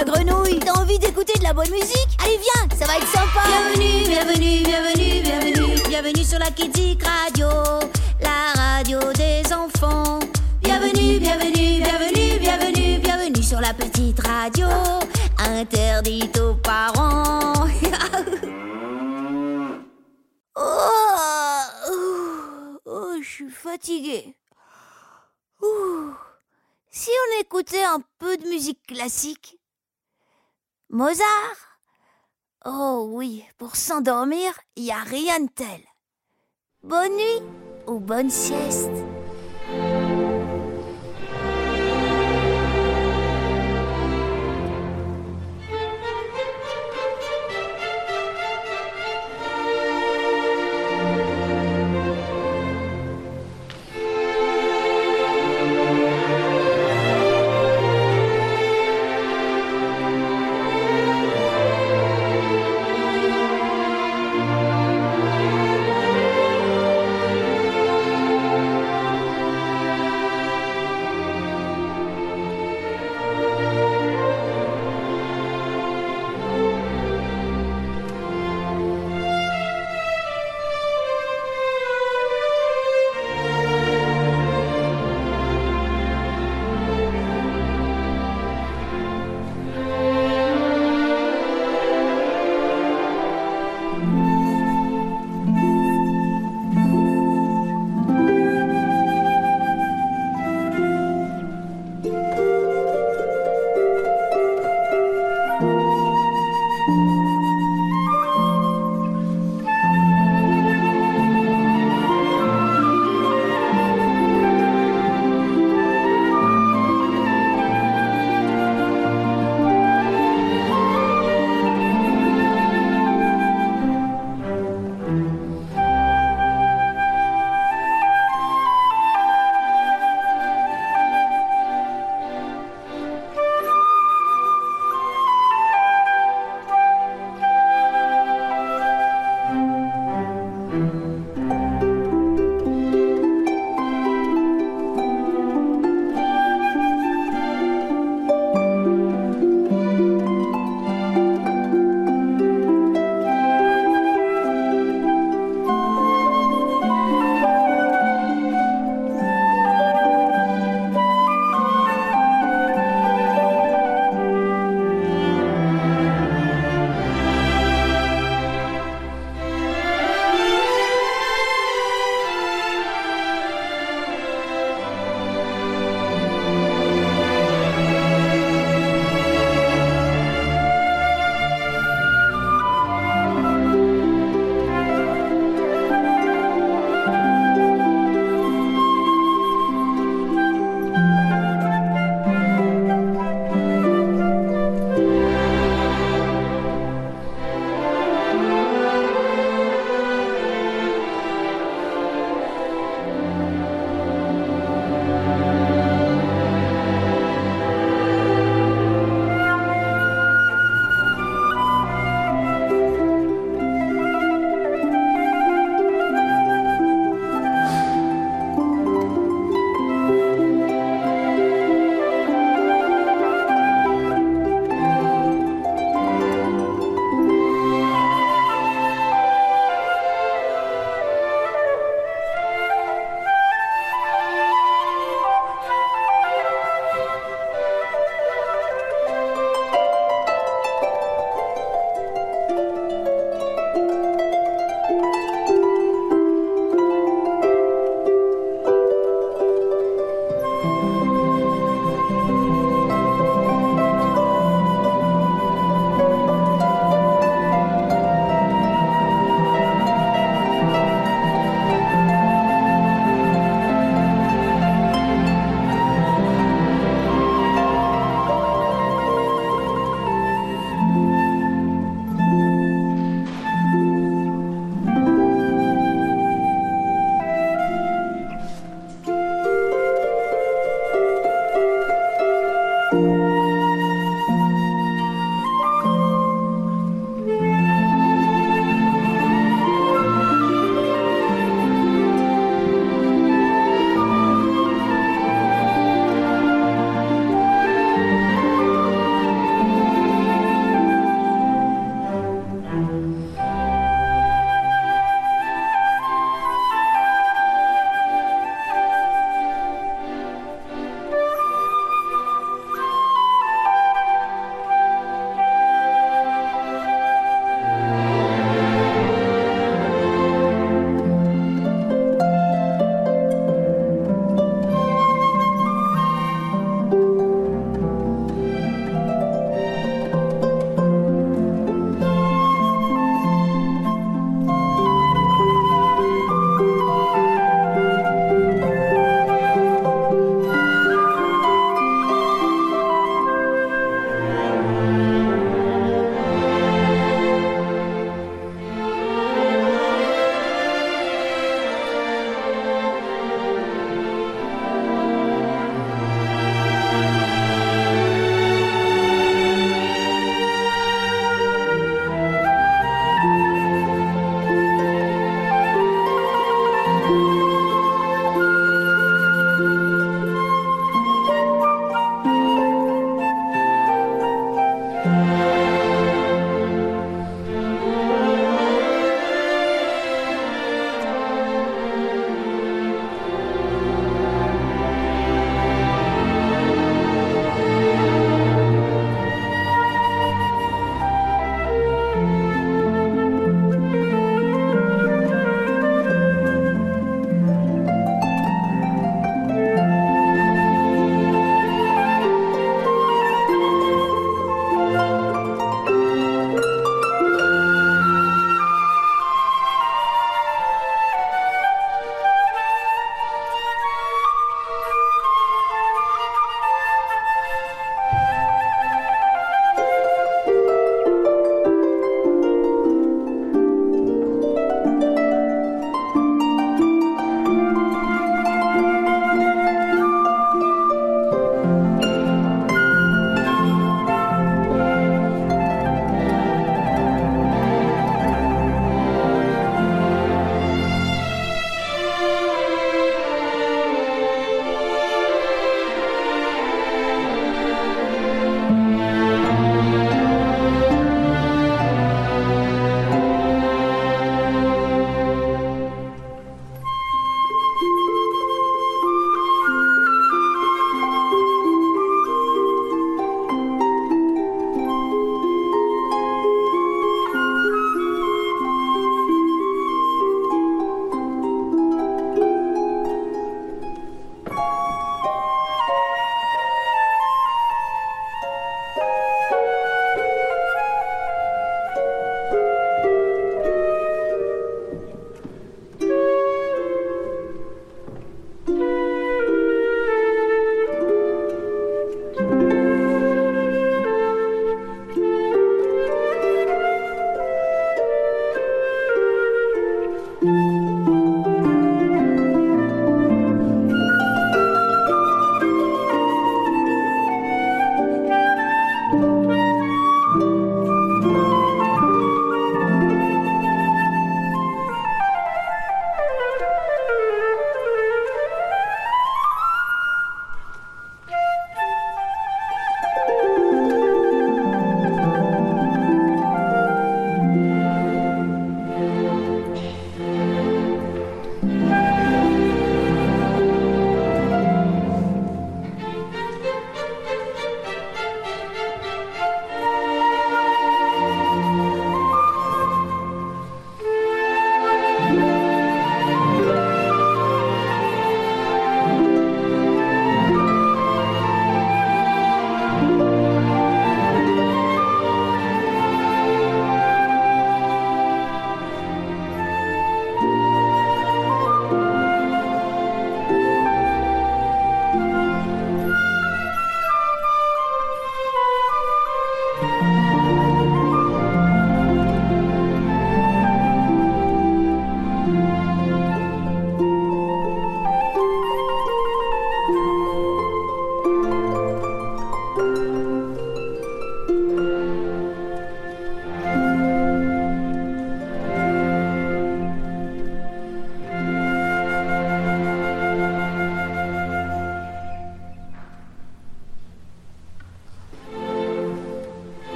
la grenouille. T'as envie d'écouter de la bonne musique? Allez viens, ça va être sympa. Bienvenue, bienvenue, bienvenue, bienvenue. Bienvenue sur la Kidik Radio La radio des enfants. Bienvenue, bienvenue, bienvenue, bienvenue Bienvenue sur la petite radio. Interdite aux parents. Oh, oh, je suis fatiguée. Ouh. Si on écoutait un peu de musique classique Mozart? Oh oui, pour s'endormir, il n'y a rien de tel. Bonne nuit ou bonne sieste